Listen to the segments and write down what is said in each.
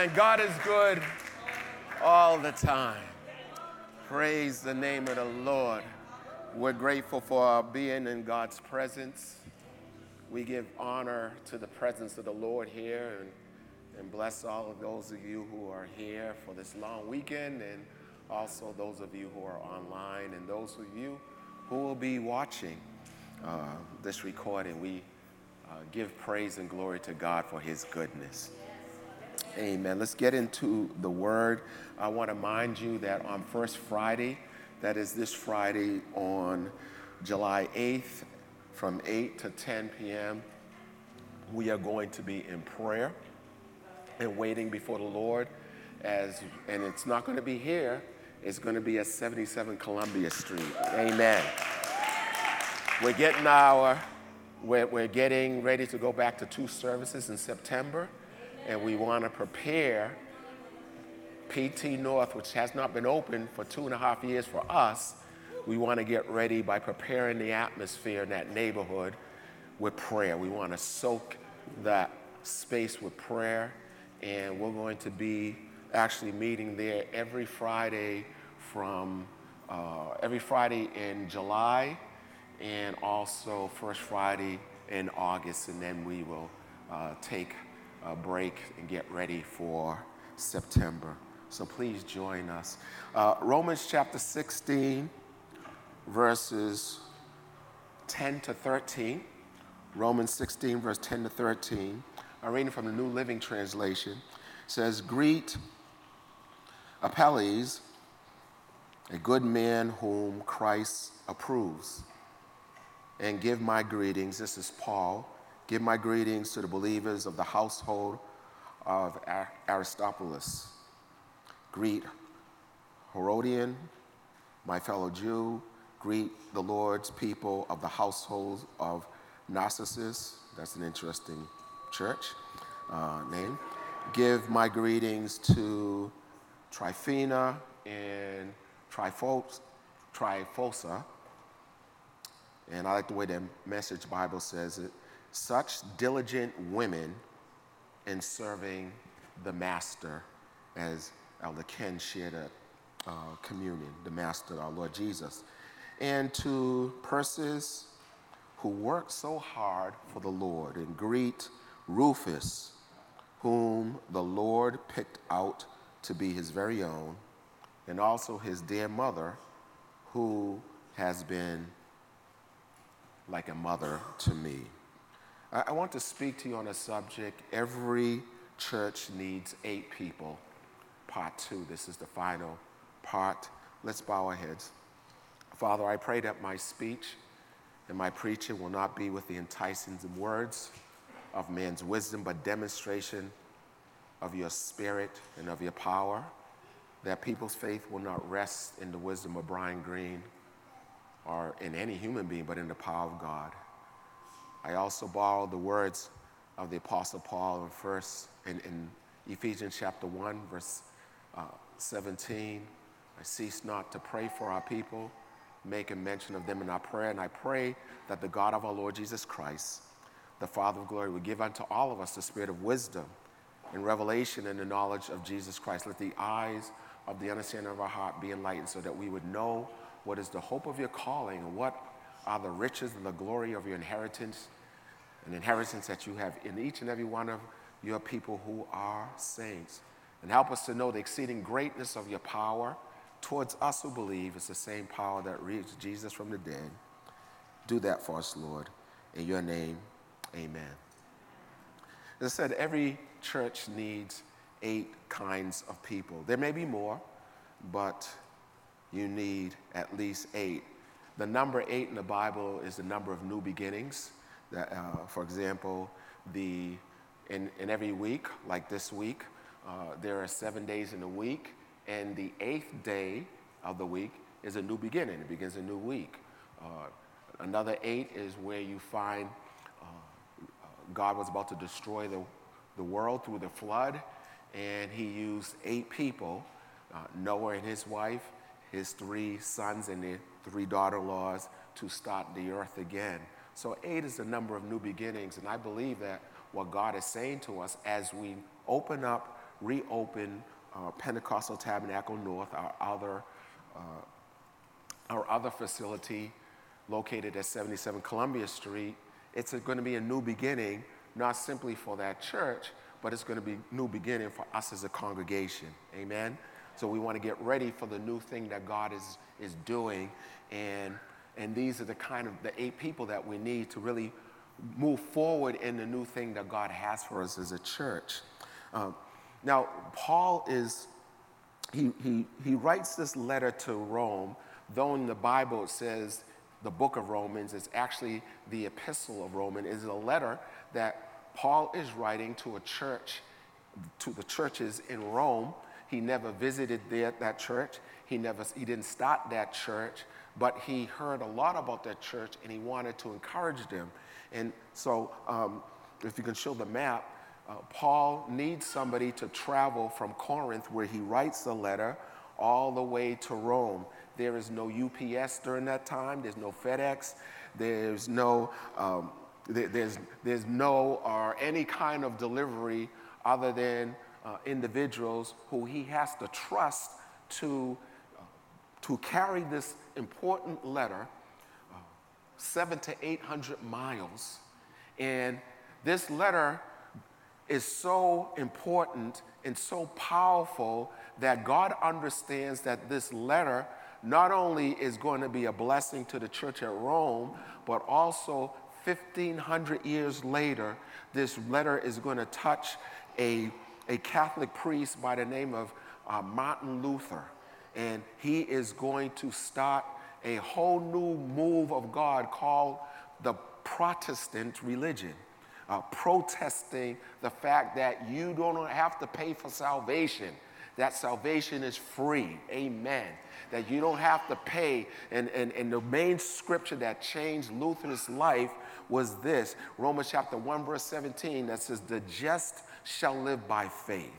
Amen. God is good all the time. Praise the name of the Lord. We're grateful for our being in God's presence. We give honor to the presence of the Lord here and, and bless all of those of you who are here for this long weekend and also those of you who are online and those of you who will be watching uh, this recording. We uh, give praise and glory to God for his goodness. Amen. Let's get into the word. I want to remind you that on First Friday, that is this Friday on July 8th from 8 to 10 p.m., we are going to be in prayer and waiting before the Lord as and it's not going to be here, it's going to be at 77 Columbia Street. Amen. We're getting our, we're, we're getting ready to go back to two services in September, and we want to prepare PT North, which has not been open for two and a half years for us. We want to get ready by preparing the atmosphere in that neighborhood with prayer. We want to soak that space with prayer, and we're going to be actually meeting there every Friday from uh, every Friday in July and also First Friday in August, and then we will uh, take a break and get ready for September. So please join us. Uh, Romans chapter 16, verses 10 to 13. Romans 16, verse 10 to 13. I'm reading from the New Living Translation. It says, Greet Apelles, a good man whom Christ approves and give my greetings. This is Paul. Give my greetings to the believers of the household of Aristobulus. Greet Herodian, my fellow Jew. Greet the Lord's people of the household of Narcissus. That's an interesting church uh, name. Give my greetings to Tryphena and Tryphosa and I like the way the Message Bible says it such diligent women in serving the Master, as Elder Ken shared at uh, communion, the Master, our Lord Jesus. And to Persis, who worked so hard for the Lord, and greet Rufus, whom the Lord picked out to be his very own, and also his dear mother, who has been like a mother to me. I, want to speak to you on a subject. Every church needs eight people. Part two. This is the final part. Let's bow our heads. Father, I pray that my speech and my preaching will not be with the enticing words of man's wisdom, but demonstration of your spirit and of your power, that people's faith will not rest in the wisdom of Brian Green or in any human being, but in the power of God. I also borrow the words of the Apostle Paul in first in, in Ephesians chapter 1, verse uh, 17. I cease not to pray for our people, making mention of them in our prayer. And I pray that the God of our Lord Jesus Christ, the Father of glory, will give unto all of us the spirit of wisdom and revelation and the knowledge of Jesus Christ. Let the eyes of the understanding of our heart be enlightened so that we would know what is the hope of your calling, and what are the riches and the glory of your inheritance, an inheritance that you have in each and every one of your people who are saints. And help us to know the exceeding greatness of your power towards us who believe. It's the same power that raised Jesus from the dead. Do that for us, Lord. In your name, amen. As I said, every church needs eight kinds of people. There may be more, but you need at least eight. The number eight in the Bible is the number of new beginnings. Uh, for example, the, in, in every week, like this week, uh, there are seven days in a week, and the eighth day of the week is a new beginning. It begins a new week. Uh, another eight is where you find uh, God was about to destroy the, the world through the flood, and he used eight people uh, Noah and his wife, his three sons and their three daughter in laws to start the earth again. So eight is the number of new beginnings, and I believe that what God is saying to us as we open up, reopen uh, Pentecostal Tabernacle North, our other, uh, our other facility located at 77 Columbia Street, it's going to be a new beginning, not simply for that church, but it's going to be new beginning for us as a congregation. Amen. So we want to get ready for the new thing that God is, is doing. And, and these are the kind of the eight people that we need to really move forward in the new thing that God has for us as a church. Um, now, Paul is, he, he, he writes this letter to Rome, though in the Bible it says the book of Romans, it's actually the epistle of Romans, is a letter that Paul is writing to a church, to the churches in Rome. He never visited there, that church. He never, he didn't start that church, but he heard a lot about that church and he wanted to encourage them. And so, um, if you can show the map, uh, Paul needs somebody to travel from Corinth, where he writes the letter, all the way to Rome. There is no UPS during that time. There's no FedEx. There's no um, there, there's there's no or any kind of delivery other than uh, individuals who he has to trust to to carry this important letter uh, seven to eight hundred miles, and this letter is so important and so powerful that God understands that this letter not only is going to be a blessing to the church at Rome, but also 1500 years later, this letter is going to touch a, a Catholic priest by the name of uh, Martin Luther. And he is going to start a whole new move of God called the Protestant religion uh, protesting the fact that you don't have to pay for salvation, that salvation is free. Amen. That you don't have to pay. And, and, and the main scripture that changed Luther's life was this Romans chapter 1, verse 17, that says, The just shall live by faith.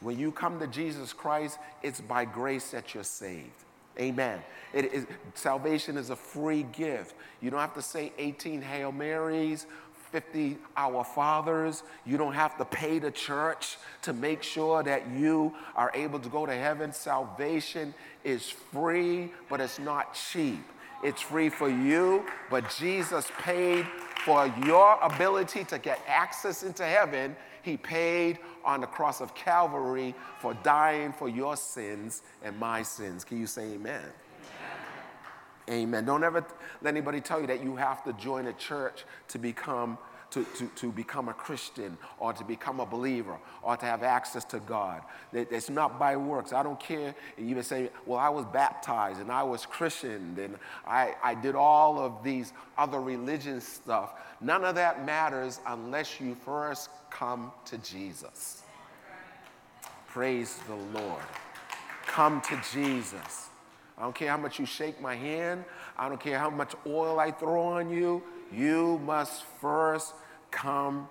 When you come to Jesus Christ, it's by grace that you're saved. Amen. It is, salvation is a free gift. You don't have to say 18 Hail Marys 50 Our Fathers. You don't have to pay the church to make sure that you are able to go to heaven. Salvation is free, but it's not cheap. It's free for you, but Jesus paid for your ability to get access into heaven. He paid on the cross of Calvary for dying for your sins and my sins. Can you say amen? Amen. Don't ever let anybody tell you that you have to join a church to become to, to, to become a Christian or to become a believer or to have access to God. It's not by works. I don't care. You even say, well, I was baptized and I was christened and I, I did all of these other religion stuff. None of that matters unless you first come to Jesus. Praise the Lord. Come to Jesus. I don't care how much you shake my hand. I don't care how much oil I throw on you. You must first come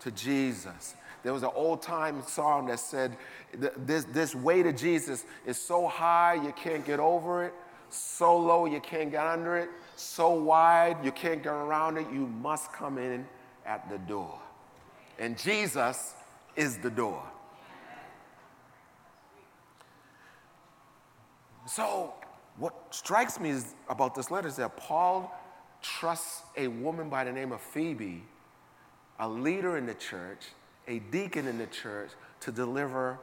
to Jesus. There was an old time psalm that said, this, this way to Jesus is so high you can't get over it, so low you can't get under it, so wide you can't get around it. You must come in at the door. And Jesus is the door. So, what strikes me about this letter is that Paul trusts a woman by the name of Phoebe, a leader in the church, a deacon in the church, to deliver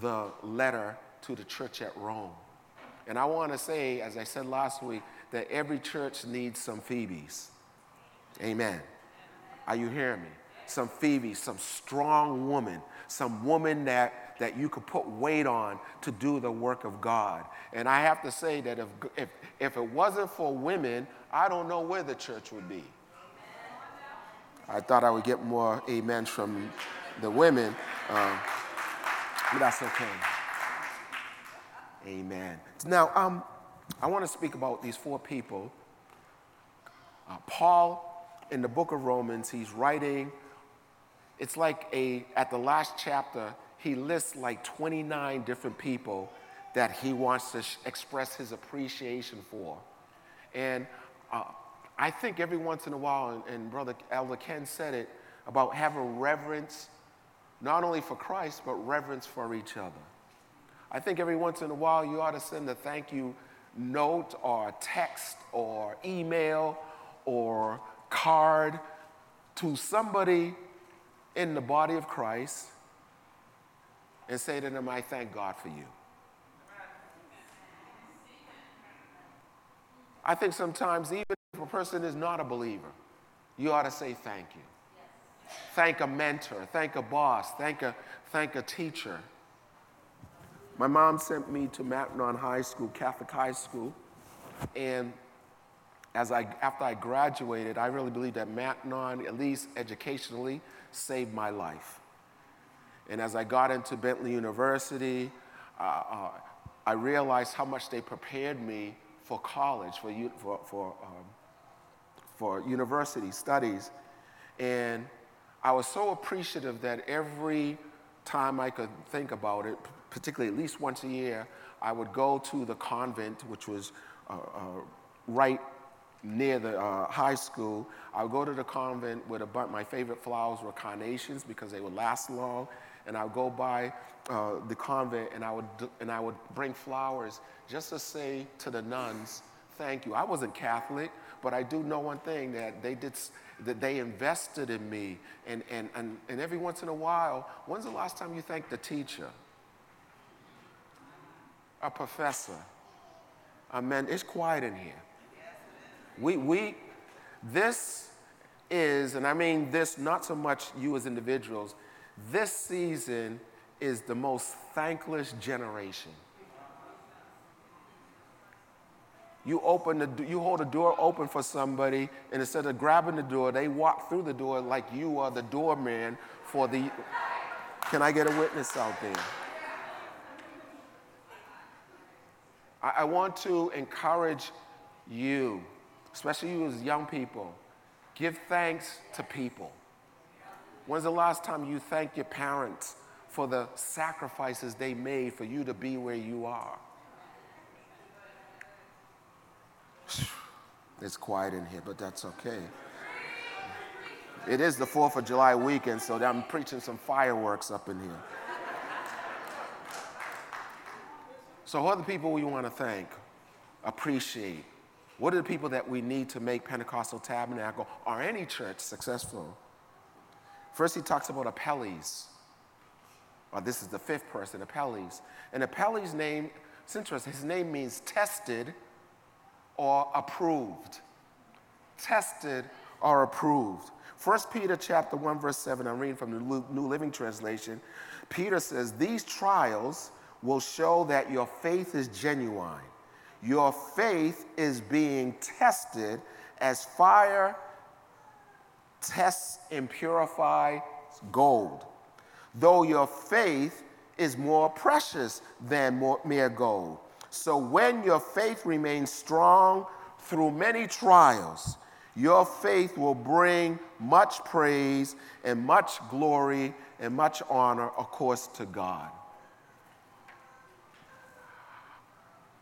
the letter to the church at Rome. And I want to say, as I said last week, that every church needs some Phoebes. Amen. Are you hearing me? Some Phoebes, some strong woman, some woman that, that you could put weight on to do the work of God. And I have to say that if, if, if it wasn't for women, I don't know where the church would be. I thought I would get more amens from the women, uh, but that's okay. Amen. Now, um, I want to speak about these four people. Uh, Paul, in the book of Romans, he's writing. It's like a, at the last chapter, he lists like 29 different people that he wants to sh- express his appreciation for. And uh, I think every once in a while, and, and Brother Elder Ken said it, about having reverence not only for Christ, but reverence for each other. I think every once in a while you ought to send a thank you note or text or email or card to somebody in the body of Christ and say to them, I thank God for you. I think sometimes, even person is not a believer, you ought to say thank you. Thank a mentor, thank a boss, thank a, thank a teacher. My mom sent me to Mackinac High School, Catholic High School, and as I, after I graduated, I really believe that Mackinac, at least educationally, saved my life. And as I got into Bentley University, uh, uh, I realized how much they prepared me for college, for, for, for, um, for university studies. And I was so appreciative that every time I could think about it, particularly at least once a year, I would go to the convent, which was uh, uh, right near the uh, high school. I would go to the convent with a bunch, my favorite flowers were carnations because they would last long. And I would go by uh, the convent and I, would, and I would bring flowers just to say to the nuns, thank you. I wasn't Catholic, but I do know one thing that they did, that they invested in me. And, and, and, and every once in a while, when's the last time you thanked the teacher? A professor? A man, it's quiet in here. We, we, this is, and I mean this not so much you as individuals, this season is the most thankless generation. You open the, you hold the door open for somebody, and instead of grabbing the door, they walk through the door like you are the doorman for the. Can I get a witness out there? I, I want to encourage you especially you as young people, give thanks to people. When's the last time you thanked your parents for the sacrifices they made for you to be where you are? It's quiet in here, but that's okay. It is the 4th of July weekend, so I'm preaching some fireworks up in here. So, who are the people we want to thank, appreciate, what are the people that we need to make Pentecostal Tabernacle or any church successful? First, he talks about Apelles. Well, this is the fifth person, Apelles. And Apelles' name, it's interesting, his name means tested or approved. Tested or approved. 1 Peter chapter 1, verse 7, I'm reading from the New Living Translation. Peter says, These trials will show that your faith is genuine. Your faith is being tested as fire tests and purifies gold. Though your faith is more precious than more, mere gold. So when your faith remains strong through many trials, your faith will bring much praise and much glory and much honor, of course, to God.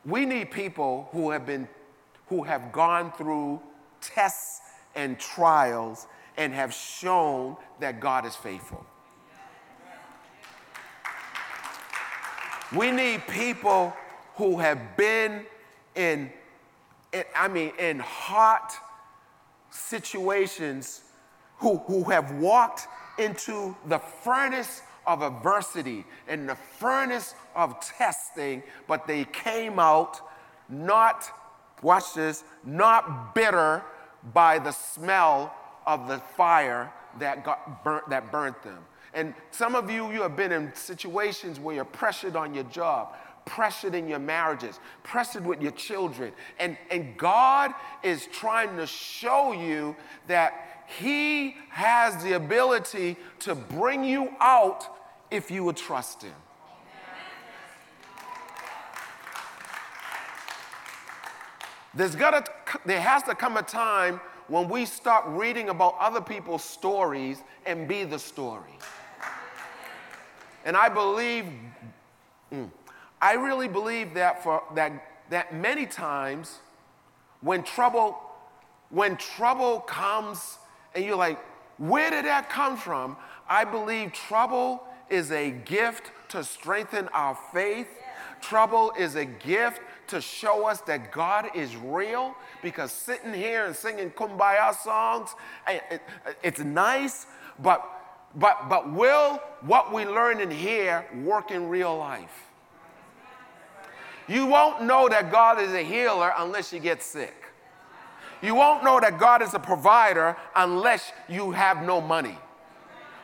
We need people who have been who have gone through tests and trials and have shown that God is faithful. We need people who have been in, in I mean, in hot situations, who, who have walked into the furnace of adversity, and the furnace of testing, but they came out not, watch this, not bitter by the smell of the fire that, got burnt, that burnt them. And some of you, you have been in situations where you're pressured on your job, pressured in your marriages, pressured with your children. And, and God is trying to show you that He has the ability to bring you out if you would trust Him. There's gotta, there has to come a time when we stop reading about other people's stories and be the story. And I believe, mm, I really believe that for that, that many times when trouble when trouble comes and you're like, where did that come from? I believe trouble is a gift to strengthen our faith. Trouble is a gift to show us that God is real because sitting here and singing kumbaya songs, eh, eh, eh, it's nice, but, but, but will what we learn in here work in real life? You won't know that God is a healer unless you get sick. You won't know that God is a provider unless you have no money.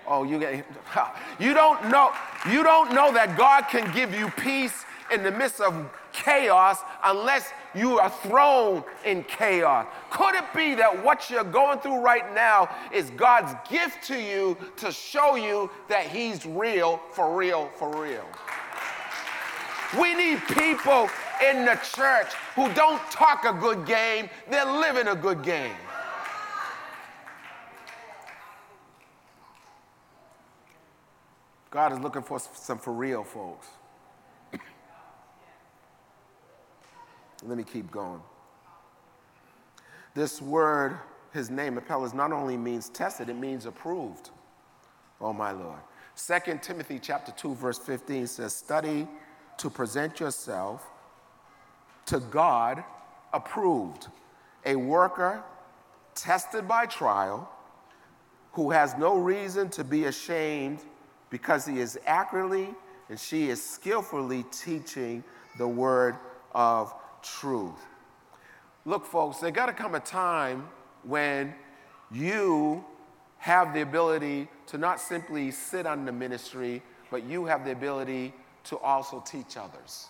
Oh, you get you don't know you don't know that God can give you peace in the midst of chaos unless you are thrown in chaos. Could it be that what you're going through right now is God's gift to you to show you that He's real, for real, for real? We need people in the church who don't talk a good game, they're living a good game. God is looking for some for real folks. Let me keep going. This word, his name, Apelles, not only means tested, it means approved. Oh my Lord. 2 Timothy chapter 2, verse 15 says, Study to present yourself to God approved, a worker tested by trial, who has no reason to be ashamed because he is accurately and she is skillfully teaching the word of truth. Look, folks, there got to come a time when you have the ability to not simply sit on the ministry, but you have the ability to also teach others.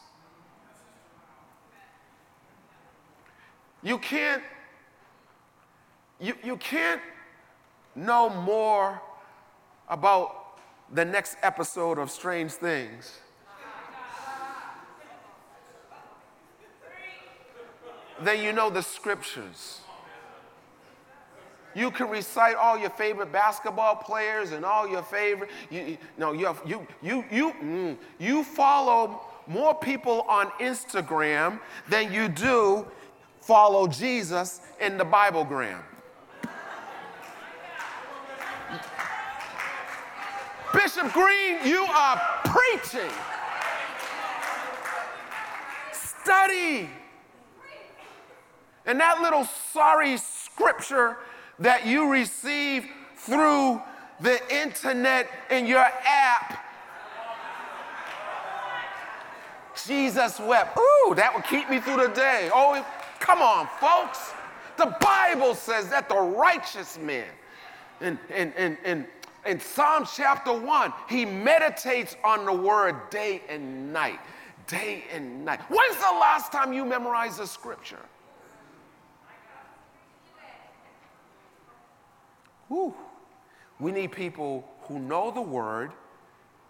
You can't, you, you can't know more about the next episode of Strange Things then you know the scriptures. You can recite all your favorite basketball players and all your favorite. You, no, you, you, you, you, mm, you follow more people on Instagram than you do follow Jesus in the Biblegram. Bishop Green, you are preaching. Study. And that little sorry scripture that you receive through the internet in your app. Jesus wept. Ooh, that would keep me through the day. Oh, come on, folks. The Bible says that the righteous man, in, in, in, in, in Psalm chapter 1, he meditates on the word day and night. Day and night. When's the last time you memorized the scripture? Whew. We need people who know the word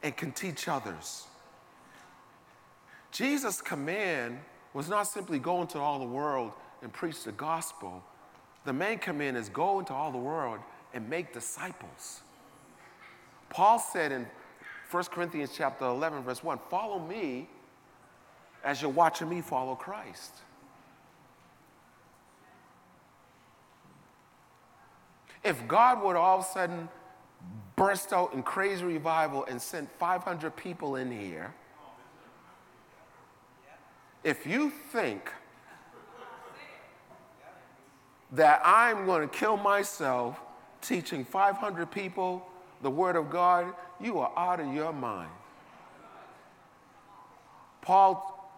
and can teach others. Jesus' command was not simply go into all the world and preach the gospel. The main command is go into all the world and make disciples. Paul said in 1 Corinthians chapter 11 verse 1, "Follow me as you're watching me follow Christ." If God would all of a sudden burst out in crazy revival and sent 500 people in here, if you think that I'm going to kill myself teaching 500 people the Word of God, you are out of your mind. Paul,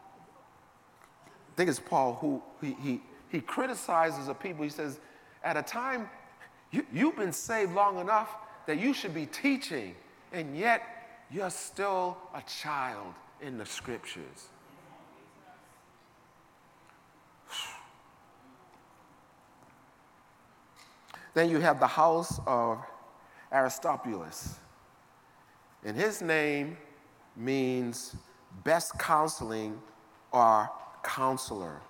I think it's Paul who he, he, he criticizes the people. He says, at a time you, you've been saved long enough that you should be teaching, and yet you're still a child in the scriptures. Then you have the house of Aristobulus. And his name means best counseling or counselor.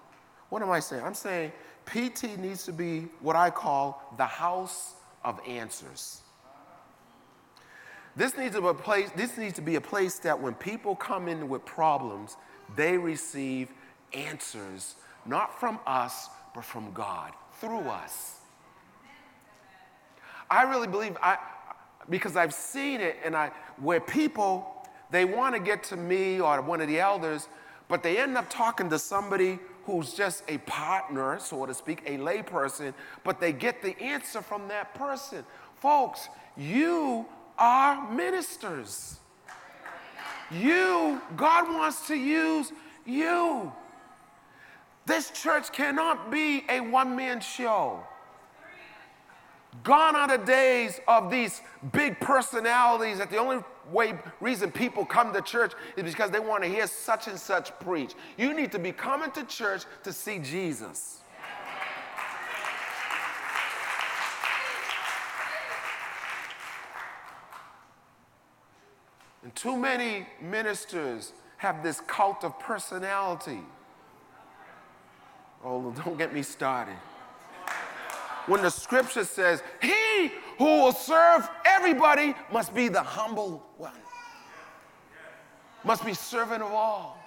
What am I saying? I'm saying PT needs to be what I call the house of answers. This needs, to be a place, this needs to be a place that when people come in with problems, they receive answers, not from us, but from God. through us. I really believe I because I've seen it and I where people they want to get to me or one of the elders, but they end up talking to somebody who's just a partner, so to speak, a layperson, but they get the answer from that person. Folks, you are ministers. You, God wants to use you. This church cannot be a one man show. Gone are the days of these big personalities that the only way reason people come to church is because they want to hear such and such preach. You need to be coming to church to see Jesus. And too many ministers have this cult of personality. Oh, don't get me started. When the scripture says, He who will serve everybody must be the humble one, must be servant of all.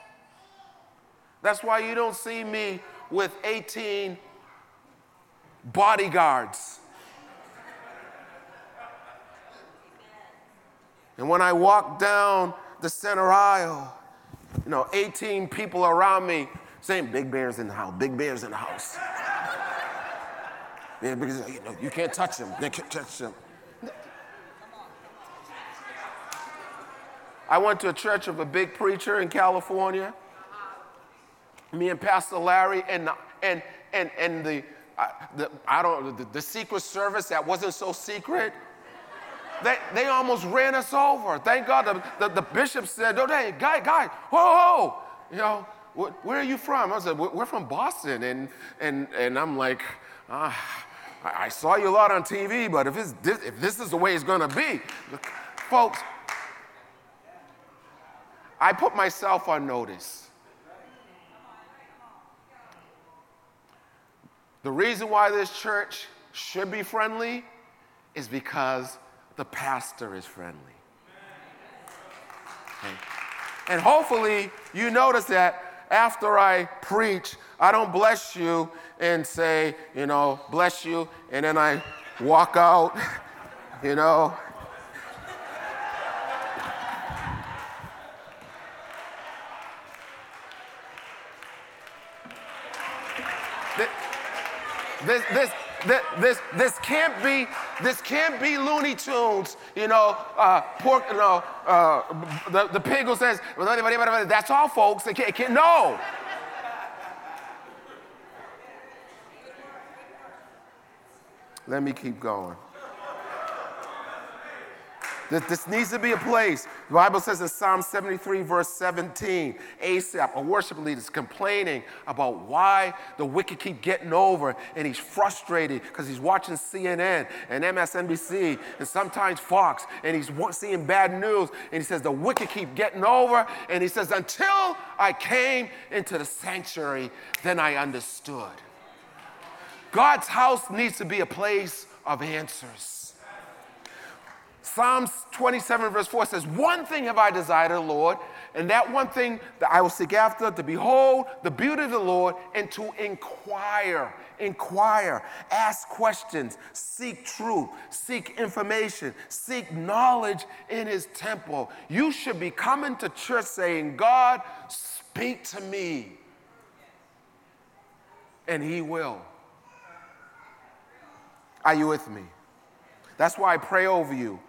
That's why you don't see me with 18 bodyguards. And when I walk down the center aisle, you know, 18 people around me saying, Big Bear's in the house, Big Bear's in the house. Yeah, because you, know, you can't touch him, you can't touch him. I went to a church of a big preacher in California. Me and Pastor Larry and, and, and, and the, uh, the, I don't, the, the secret service that wasn't so secret they, they almost ran us over. Thank God the, the, the bishop said, oh, hey, guy, guy, whoa, whoa. You know, wh- where are you from? I said, we're from Boston. And, and, and I'm like, ah, I saw you a lot on TV, but if, this, if this is the way it's going to be, folks, I put myself on notice. The reason why this church should be friendly is because the pastor is friendly. Okay. And hopefully, you notice that after I preach, I don't bless you and say, you know, bless you, and then I walk out, you know. This, this, this, this, this can't be this can't be Looney Tunes, you know, uh, pork, you know, uh, the, the pig who says, that's all, folks. It can't, it can't, no. Let me keep going. This, this needs to be a place. The Bible says in Psalm 73, verse 17, Asaph, a worship leader, is complaining about why the wicked keep getting over, and he's frustrated because he's watching CNN and MSNBC and sometimes Fox, and he's seeing bad news, and he says the wicked keep getting over, and he says, until I came into the sanctuary, then I understood. God's house needs to be a place of answers. Psalms 27, verse 4 says, One thing have I desired of the Lord, and that one thing that I will seek after, to behold the beauty of the Lord, and to inquire, inquire, ask questions, seek truth, seek information, seek knowledge in his temple. You should be coming to church saying, God, speak to me. And he will. Are you with me? That's why I pray over you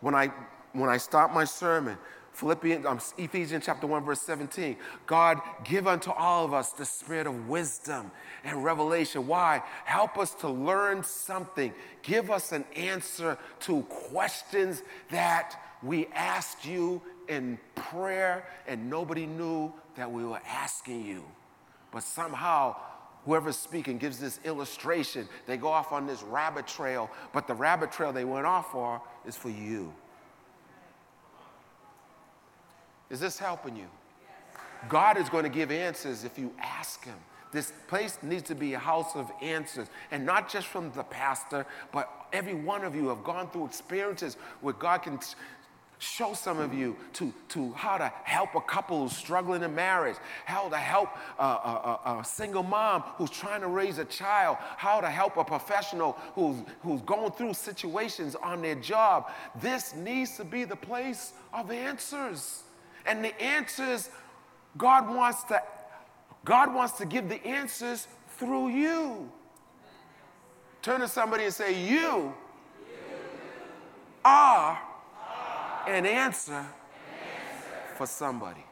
when I, when I start my sermon, Philippians, um, Ephesians chapter 1, verse 17. God, give unto all of us the spirit of wisdom and revelation. Why? Help us to learn something. Give us an answer to questions that we asked you in prayer and nobody knew that we were asking you. But somehow whoever's speaking gives this illustration. They go off on this rabbit trail, but the rabbit trail they went off for is for you. Is this helping you? God is going to give answers if you ask Him. This place needs to be a house of answers, and not just from the pastor, but every one of you have gone through experiences where God can show some of you to, to how to help a couple who's struggling in marriage, how to help a, a, a, single mom who's trying to raise a child, how to help a professional who's, who's going through situations on their job. This needs to be the place of answers. And the answers, God wants to, God wants to give the answers through you. Turn to somebody and say, You, you. are an answer, an answer for somebody.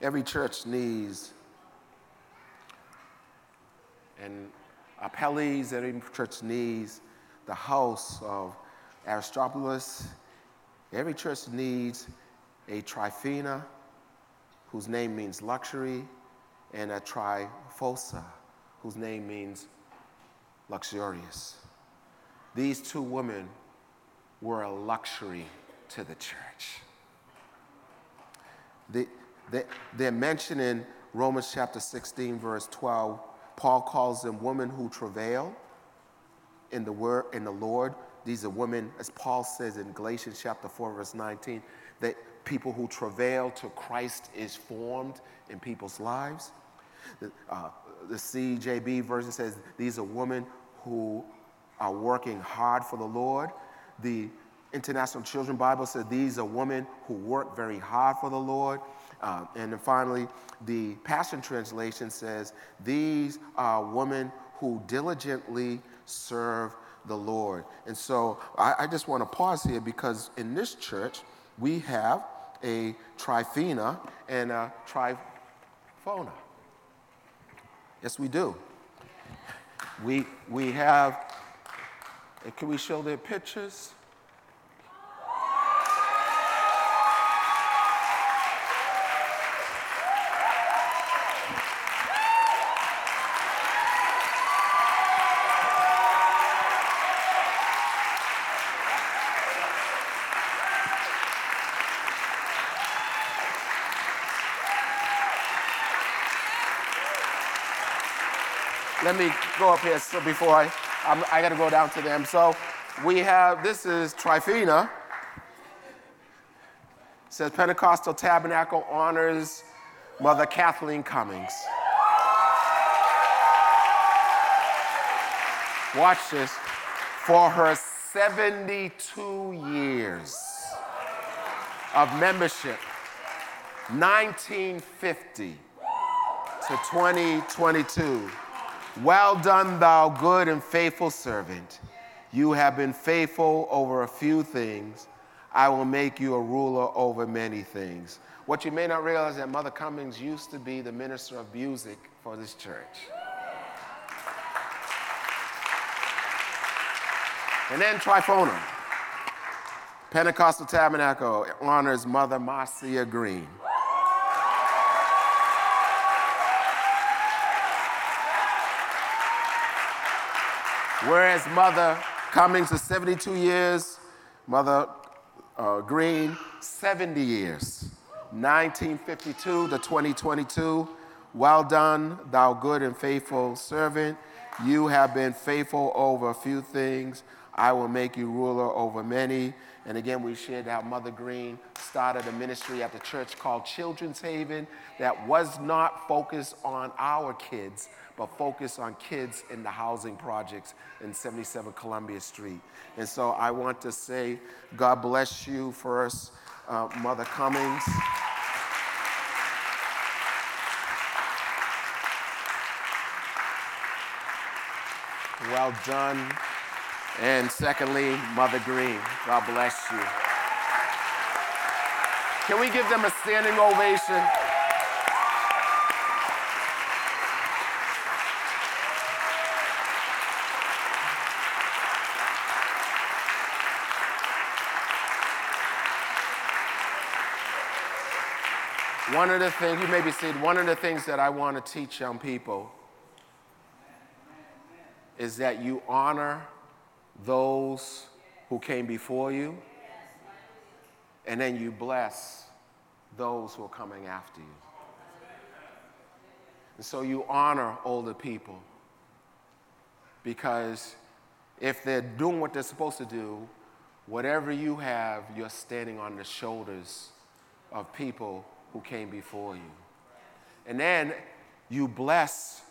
Every church needs, and Apelles, every church needs the house of Aristobulus. Every church needs a Tryphena, whose name means luxury, and a Tryphosa, whose name means luxurious. These two women were a luxury to the church. They, they, they're mentioned in Romans chapter 16, verse 12. Paul calls them women who travail in the word in the Lord. These are women, as Paul says in Galatians chapter 4, verse 19, that people who travail to Christ is formed in people's lives. Uh, the CJB version says these are women who are working hard for the Lord. The International Children Bible says these are women who work very hard for the Lord. Uh, and then finally, the Passion Translation says these are women who diligently serve the Lord. And so I, I just want to pause here because in this church, we have a Tryphena and a Tryphona. Yes, we do. We, we have, can we show their pictures? Let me go up here so before I, I'm, I got to go down to them. So we have, this is Tryphena. It says Pentecostal Tabernacle honors Mother Kathleen Cummings. Watch this. For her 72 years of membership, 1950 to 2022. Well done, thou good and faithful servant. You have been faithful over a few things. I will make you a ruler over many things. What you may not realize is that Mother Cummings used to be the minister of music for this church. And then Tryphona. Pentecostal Tabernacle honors Mother Marcia Green. Whereas Mother Cummings is 72 years, Mother uh, Green, 70 years. 1952 to 2022. Well done, thou good and faithful servant. You have been faithful over a few things. I will make you ruler over many. And again, we shared how Mother Green started a ministry at the church called Children's Haven that was not focused on our kids, but focused on kids in the housing projects in 77 Columbia Street. And so I want to say, God bless you first, uh, Mother Cummings. Well done. And secondly, Mother Green, God bless you. Can we give them a standing ovation? One of the things, you may be saying, one of the things that I want to teach young people is that you honor those who came before you, and then you bless those who are coming after you. And so you honor older people. Because if they're doing what they're supposed to do, whatever you have, you're standing on the shoulders of people who came before you. And then you bless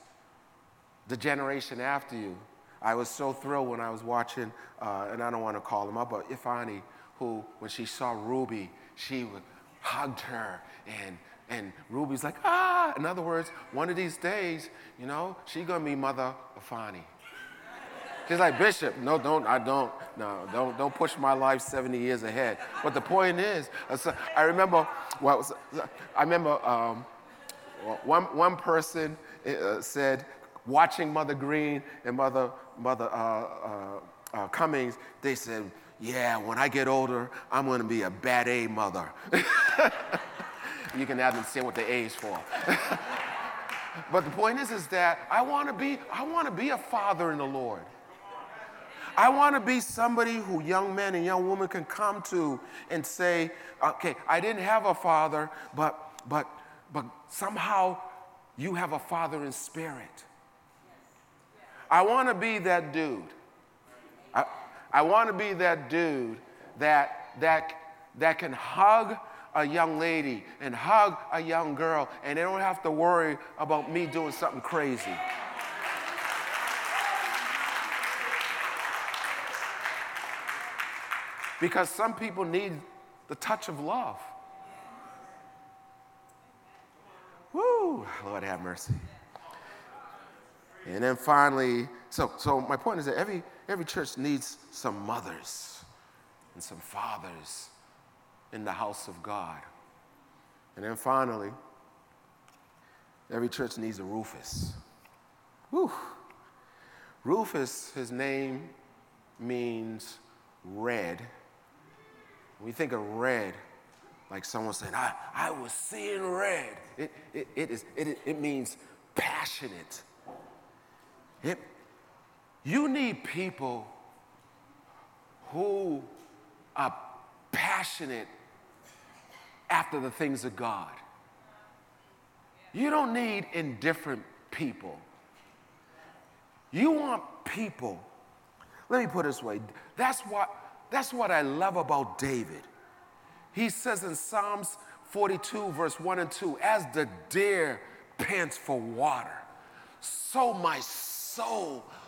the generation after you. I was so thrilled when I was watching, uh, and I don't want to call him up, but Ifani, who, when she saw Ruby, she hugged her and and Ruby's like, ah. In other words, one of these days, you know, she gonna be Mother Afani. She's like, Bishop, no, don't, I don't, no, don't, don't push my life 70 years ahead. But the point is, I remember, well, I remember um, one, one person uh, said, watching Mother Green and Mother, Mother uh, uh, uh Cummings, they said, yeah, when I get older, I'm gonna be a bad A mother. you can have them say what the A is for. but the point is, is that I want to be, I want to be a father in the Lord. I want to be somebody who young men and young women can come to and say, okay, I didn't have a father, but but but somehow you have a father in spirit. I want to be that dude. I, I want to be that dude that that that can hug a young lady and hug a young girl, and they don't have to worry about me doing something crazy. Because some people need the touch of love. Woo, Lord have mercy. And then finally, so, so my point is that every, every church needs some mothers and some fathers in the house of God. And then finally, every church needs a Rufus. Whew. Rufus, his name means red. When we think of red, like someone saying, I, I was seeing red, it, it, it, is, it, it means passionate. It, you need people who are passionate after the things of God. You don't need indifferent people. You want people. Let me put it this way. That's what, that's what I love about David. He says in Psalms 42, verse 1 and 2, as the deer pants for water, so my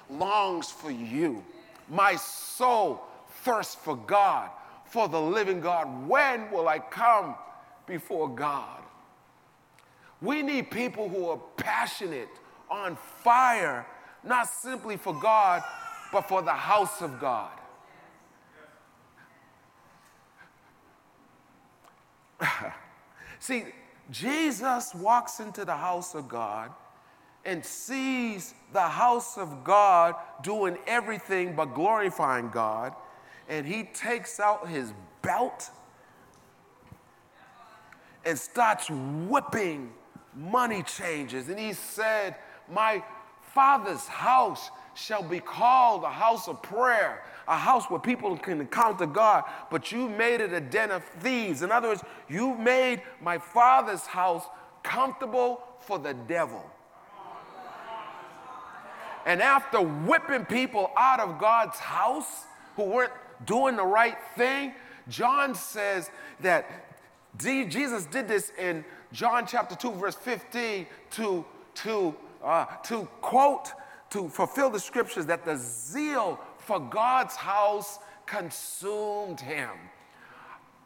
longs for you. My soul thirsts for God, for the living God. When will I come before God. We need people who are passionate, on fire, not simply for God, but for the house of God. See, Jesus walks into the house of God and sees the house of God doing everything but glorifying God, and he takes out his belt and starts whipping money changes. And he said, My father's house shall be called a house of prayer, a house where people can encounter God, but you made it a den of thieves. In other words, you made my father's house comfortable for the devil. And after whipping people out of God's house who weren't doing the right thing, John says that Jesus did this in John chapter 2, verse 15, to, to, uh, to quote, to fulfill the scriptures that the zeal for God's house consumed him.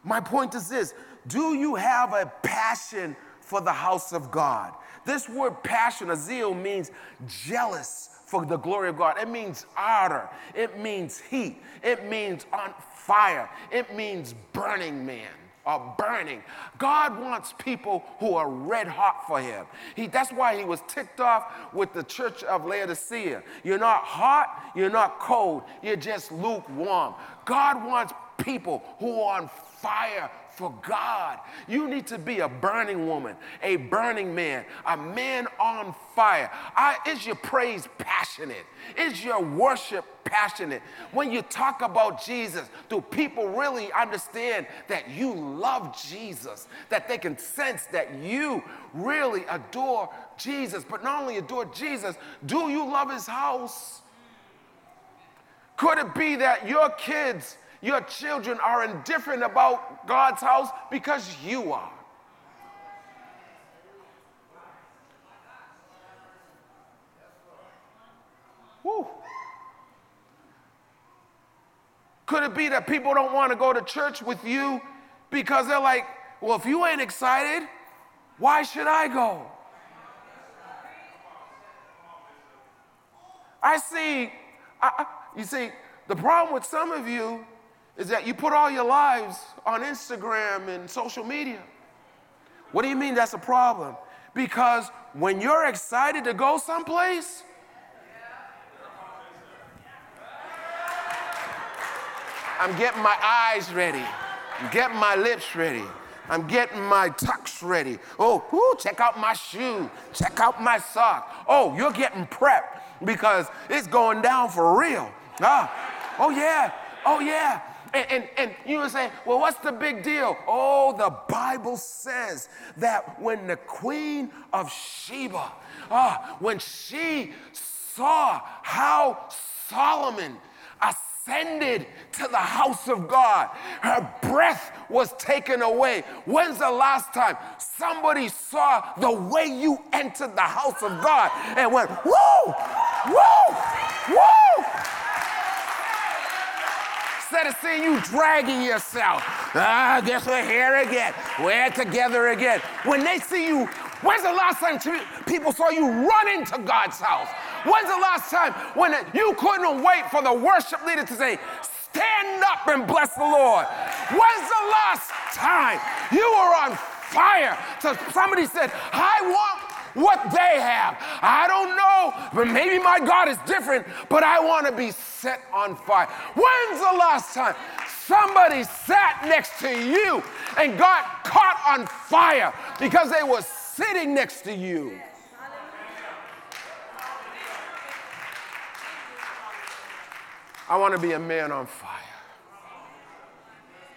My point is this do you have a passion for the house of God? This word passion, a zeal, means jealous for the glory of God. It means ardor. It means heat. It means on fire. It means burning man are burning. God wants people who are red hot for Him. He, that's why He was ticked off with the church of Laodicea. You're not hot, you're not cold, you're just lukewarm. God wants people who are on fire for God. You need to be a burning woman, a burning man, a man on fire. I, is your praise passionate? Is your worship passionate? When you talk about Jesus, do people really understand that you love Jesus? That they can sense that you really adore Jesus? But not only adore Jesus, do you love his house? Could it be that your kids, your children are indifferent about God's house because you are? Woo. Could it be that people don't want to go to church with you because they're like, well, if you ain't excited, why should I go? I see, I, you see, the problem with some of you is that you put all your lives on Instagram and social media. What do you mean that's a problem? Because when you're excited to go someplace, I'm getting my eyes ready. I'm getting my lips ready. I'm getting my tux ready. Oh, whoo, check out my shoe. Check out my sock. Oh, you're getting prepped because it's going down for real. Ah, oh yeah, oh yeah. And, and, and you were saying, well, what's the big deal? Oh, the Bible says that when the queen of Sheba, ah, when she saw how Solomon ascended to the house of God. Her breath was taken away. When's the last time somebody saw the way you entered the house of God and went, whoa, whoa, whoa? Instead of seeing you dragging yourself, ah, guess we're here again. We're together again. When they see you, when's the last time people saw you run into God's house? When's the last time when you couldn't wait for the worship leader to say, Stand up and bless the Lord. When's the last time you were on fire? So somebody said, I want what they have. I don't know, but maybe my God is different, but I want to be set on fire. When's the last time somebody sat next to you and got caught on fire because they were sitting next to you? I want to be a man on fire.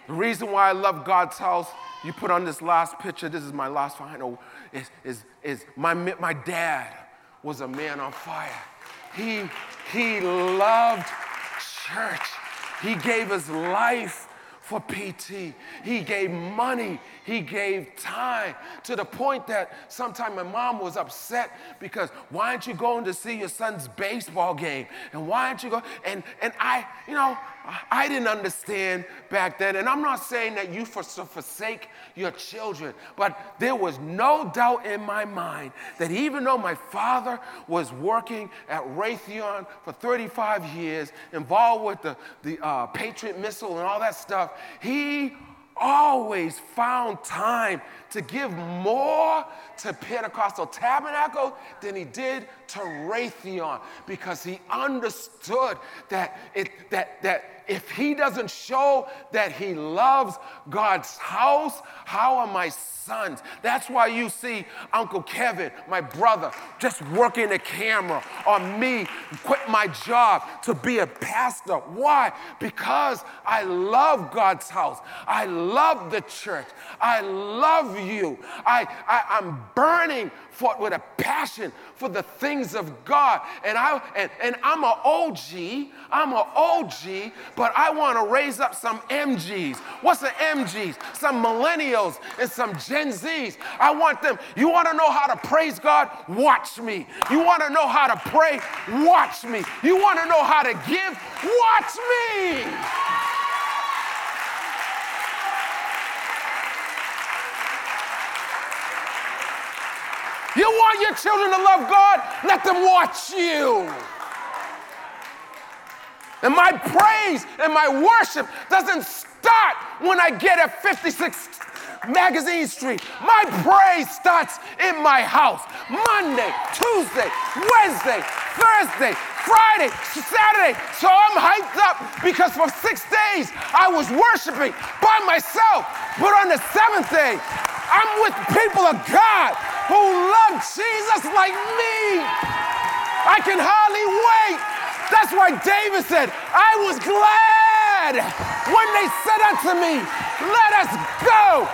The reason why I love God's house, you put on this last picture, this is my last final, is, is, is my, my dad was a man on fire. He, he loved church. He gave his life for PT. He gave money, he gave time to the point that sometimes my mom was upset because why aren't you going to see your son's baseball game? And why aren't you going? And, and I, you know, I didn't understand back then. And I'm not saying that you forsake your children, but there was no doubt in my mind that even though my father was working at Raytheon for 35 years, involved with the, the uh, Patriot missile and all that stuff, he always found time to give more to Pentecostal Tabernacle than he did to Raytheon because he understood that, it, that, that if he doesn't show that he loves God's house, how are my sons? That's why you see Uncle Kevin, my brother, just working the camera, or me quit my job to be a pastor. Why? Because I love God's house. I love the church. I love you. I, I, I'm burning for, with a passion for the things of God. And, I, and, and I'm an OG, I'm an OG, but I want to raise up some MGs. What's an MGs? Some millennials and some Gen Zs. I want them, you want to know how to praise God? Watch me. You want to know how to pray? Watch me. You want to know how to give? Watch me. You want your children to love God? Let them watch you. And my praise and my worship doesn't start when I get at 56 Magazine Street. My praise starts in my house. Monday, Tuesday, Wednesday, Thursday, Friday, Saturday. So I'm hyped up because for six days I was worshiping by myself. But on the seventh day, I'm with people of God who love Jesus like me. I can hardly wait. That's why David said, I was glad when they said unto me, Let us go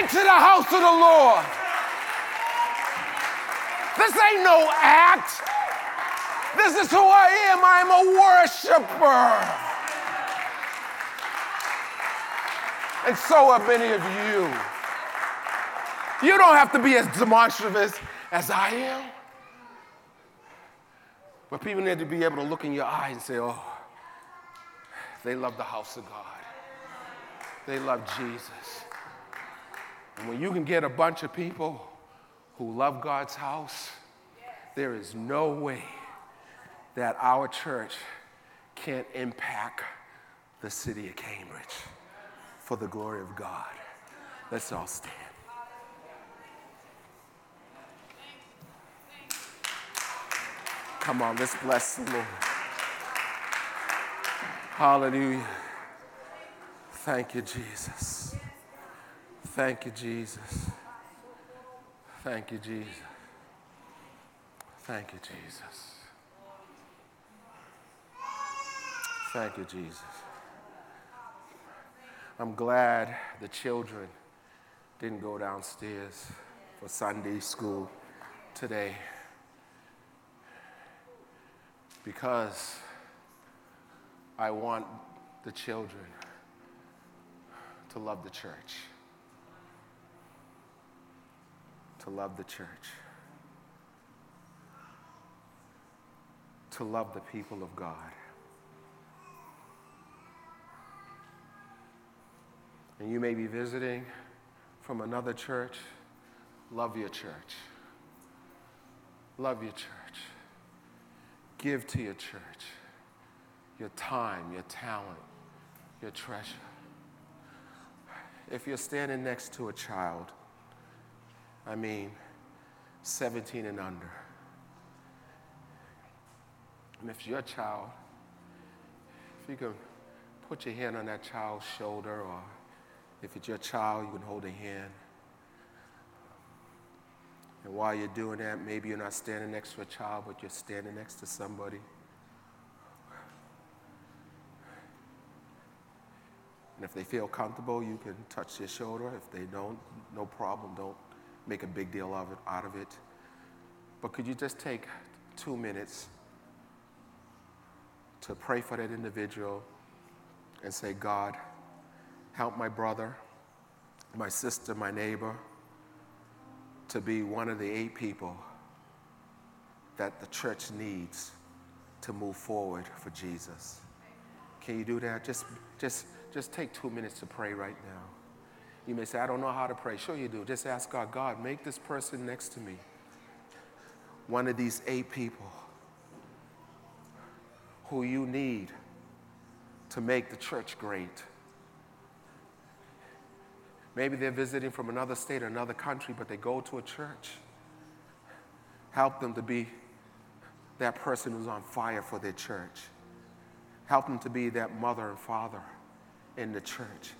into the house of the Lord. This ain't no act. This is who I am. I'm a worshiper. And so are many of you. You don't have to be as demonstrative as I am. But people need to be able to look in your eyes and say, oh, they love the house of God. They love Jesus. And when you can get a bunch of people who love God's house, there is no way that our church can't impact the city of Cambridge for the glory of God. Let's all stand. Come on, let's bless the Lord. Hallelujah. Thank you, Jesus. Thank you, Jesus. Thank you, Jesus. Thank you, Jesus. Thank you, Jesus. I'm glad the children didn't go downstairs for Sunday school today because I want the children to love the church. To love the church. To love the people of God. And you may be visiting from another church. Love your church. Love your church. Give to your church your time, your talent, your treasure. If you're standing next to a child, I mean 17 and under, and if your child, if you can put your hand on that child's shoulder, or if it's your child, you can hold a hand. And while you're doing that, maybe you're not standing next to a child, but you're standing next to somebody. And if they feel comfortable, you can touch their shoulder. If they don't, no problem. Don't make a big deal of it, out of it. But could you just take two minutes to pray for that individual and say, God, help my brother, my sister, my neighbor to be one of the eight people that the church needs to move forward for Jesus. Can you do that? Just, just, just take two minutes to pray right now. You may say, I don't know how to pray. Sure, you do. Just ask God, God, make this person next to me one of these eight people who you need to make the church great. Maybe they're visiting from another state or another country, but they go to a church. Help them to be that person who's on fire for their church. Help them to be that mother and father in the church.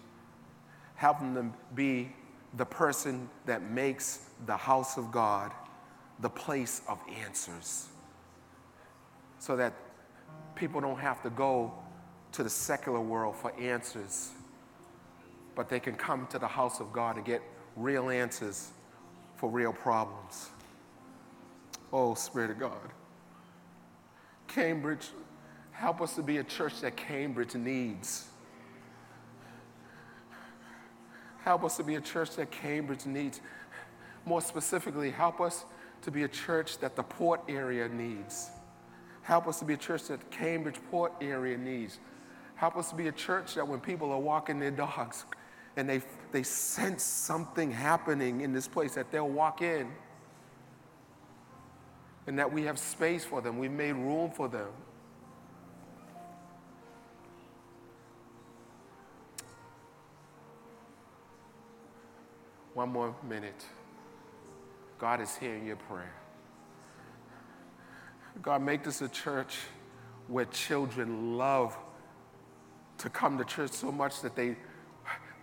Help them to be the person that makes the house of God the place of answers so that people don't have to go to the secular world for answers but they can come to the house of God and get real answers for real problems. Oh, Spirit of God. Cambridge, help us to be a church that Cambridge needs. Help us to be a church that Cambridge needs. More specifically, help us to be a church that the port area needs. Help us to be a church that Cambridge port area needs. Help us to be a church that when people are walking their dogs, and they, they sense something happening in this place that they'll walk in and that we have space for them. We've made room for them. One more minute. God is hearing your prayer. God, make this a church where children love to come to church so much that they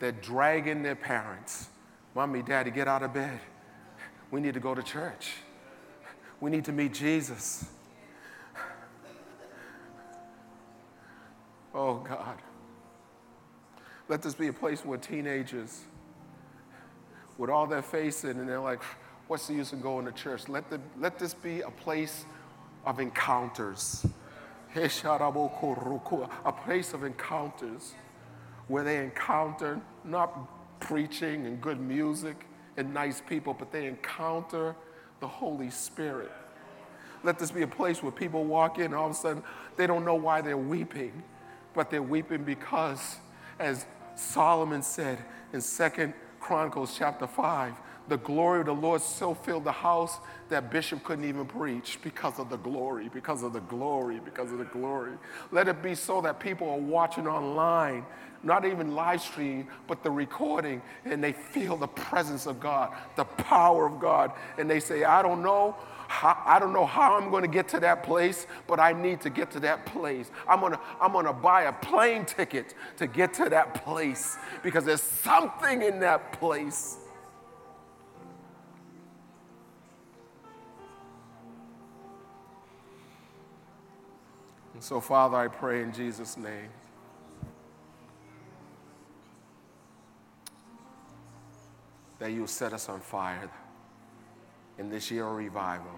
they're dragging their parents. Mommy, daddy, get out of bed. We need to go to church. We need to meet Jesus. Oh, God. Let this be a place where teenagers, with all their facing, and they're like, what's the use of going to church? Let, the, let this be a place of encounters. A place of encounters where they encounter not preaching and good music and nice people, but they encounter the Holy Spirit. Let this be a place where people walk in all of a sudden they don't know why they're weeping, but they're weeping because, as Solomon said in Second Chronicles chapter 5, the glory of the Lord so filled the house that Bishop couldn't even preach because of the glory, because of the glory, because of the glory. Let it be so that people are watching online, not even live stream, but the recording, and they feel the presence of God, the power of God, and they say, I don't know, how, I don't know how I'm going to get to that place, but I need to get to that place. I'm going to I'm going to buy a plane ticket to get to that place because there's something in that place. And so, Father, I pray in Jesus' name. That you set us on fire in this year of revival.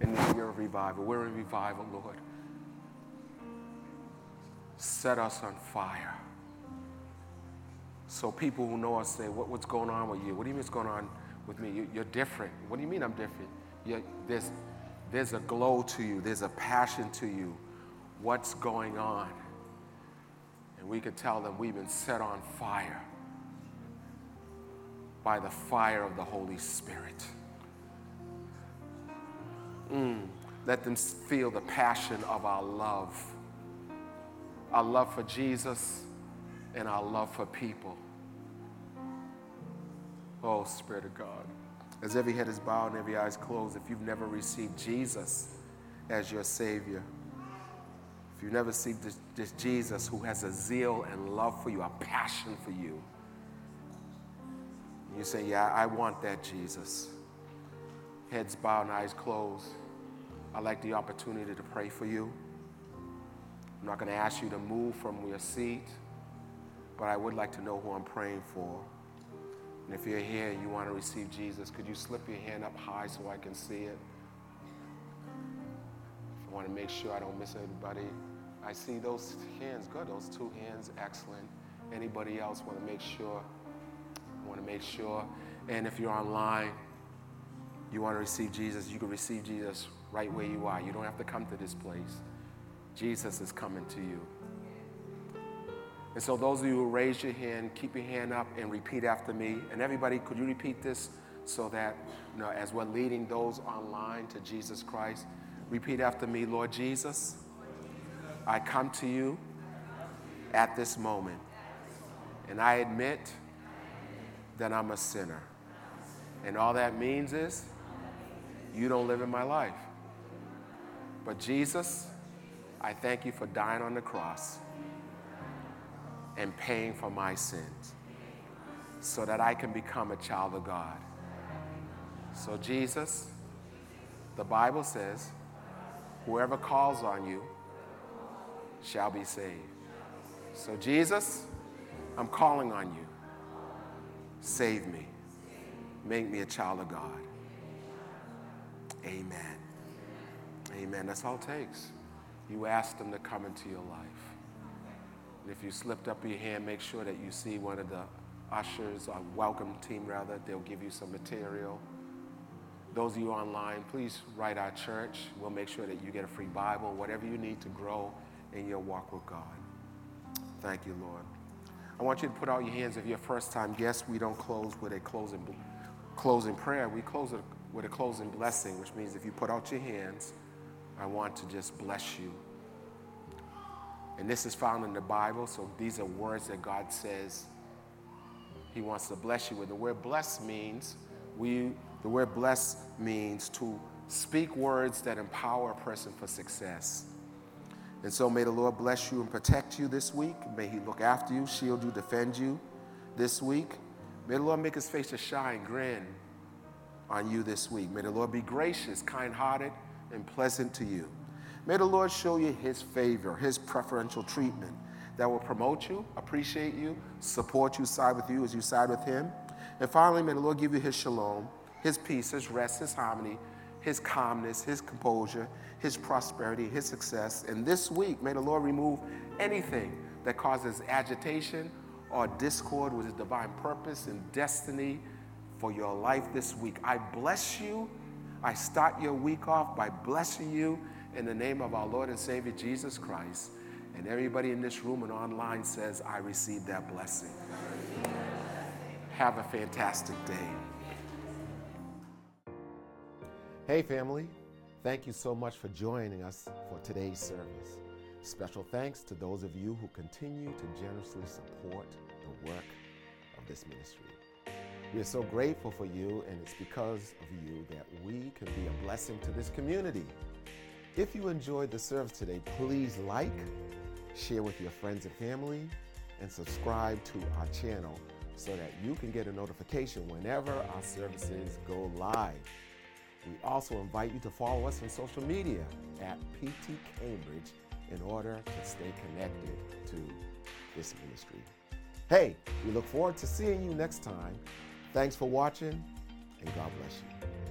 In this year of revival. We're in revival, Lord. Set us on fire. So people who know us say, what, What's going on with you? What do you mean what's going on with me? You, are different. What do you mean I'm different? You're, there's, there's a glow to you, there's a passion to you. What's going on? And we can tell them we've been set on fire by the fire of the Holy Spirit. Mm. Let them feel the passion of our love, our love for Jesus and our love for people. Oh, Spirit of God. As every head is bowed and every eye is closed, if you've never received Jesus as your Savior, if you've never received this, this Jesus who has a zeal and love for you, a passion for you, you say, Yeah, I want that Jesus. Heads bowed and eyes closed. I'd like the opportunity to pray for you. I'm not going to ask you to move from your seat, but I would like to know who I'm praying for. And if you're here and you want to receive Jesus, could you slip your hand up high so I can see it? I want to make sure I don't miss anybody. I see those hands. Good, those two hands, excellent. Anybody else want to make sure? Want to make sure. And if you're online, you want to receive Jesus, you can receive Jesus right where you are. You don't have to come to this place. Jesus is coming to you. And so, those of you who raise your hand, keep your hand up and repeat after me. And everybody, could you repeat this so that, you know, as we're leading those online to Jesus Christ, repeat after me Lord Jesus, I come to you at this moment. And I admit that I'm a sinner. And all that means is you don't live in my life. But Jesus, I thank you for dying on the cross and paying for my sins so that I can become a child of God. So, Jesus, the Bible says, whoever calls on you shall be saved. So, Jesus, I'm calling on you. Save me. Make me a child of God. Amen. Amen. That's all it takes. You ask them to come into your life. And if you slipped up your hand, make sure that you see one of the ushers, or welcome team rather. They'll give you some material. Those of you online, please write our church. We'll make sure that you get a free Bible, whatever you need to grow in your walk with God. Thank you, Lord. I want you to put out your hands if you're a first time guest. We don't close with a closing, closing prayer. We close it with a closing blessing, which means if you put out your hands, I want to just bless you. And this is found in the Bible, so these are words that God says He wants to bless you with. The word bless means we the word bless means to speak words that empower a person for success. And so may the Lord bless you and protect you this week. May He look after you, shield you, defend you this week. May the Lord make His face to shine, grin on you this week. May the Lord be gracious, kind hearted, and pleasant to you. May the Lord show you his favor, his preferential treatment that will promote you, appreciate you, support you, side with you as you side with him. And finally, may the Lord give you his shalom, his peace, his rest, his harmony, his calmness, his composure, his prosperity, his success. And this week, may the Lord remove anything that causes agitation or discord with his divine purpose and destiny for your life this week. I bless you. I start your week off by blessing you in the name of our Lord and Savior Jesus Christ. And everybody in this room and online says, I receive that blessing. Have a fantastic day. Hey, family. Thank you so much for joining us for today's service. Special thanks to those of you who continue to generously support the work of this ministry. We are so grateful for you, and it's because of you that we can be a blessing to this community. If you enjoyed the service today, please like, share with your friends and family, and subscribe to our channel so that you can get a notification whenever our services go live. We also invite you to follow us on social media at PT Cambridge in order to stay connected to this ministry. Hey, we look forward to seeing you next time. Thanks for watching, and God bless you.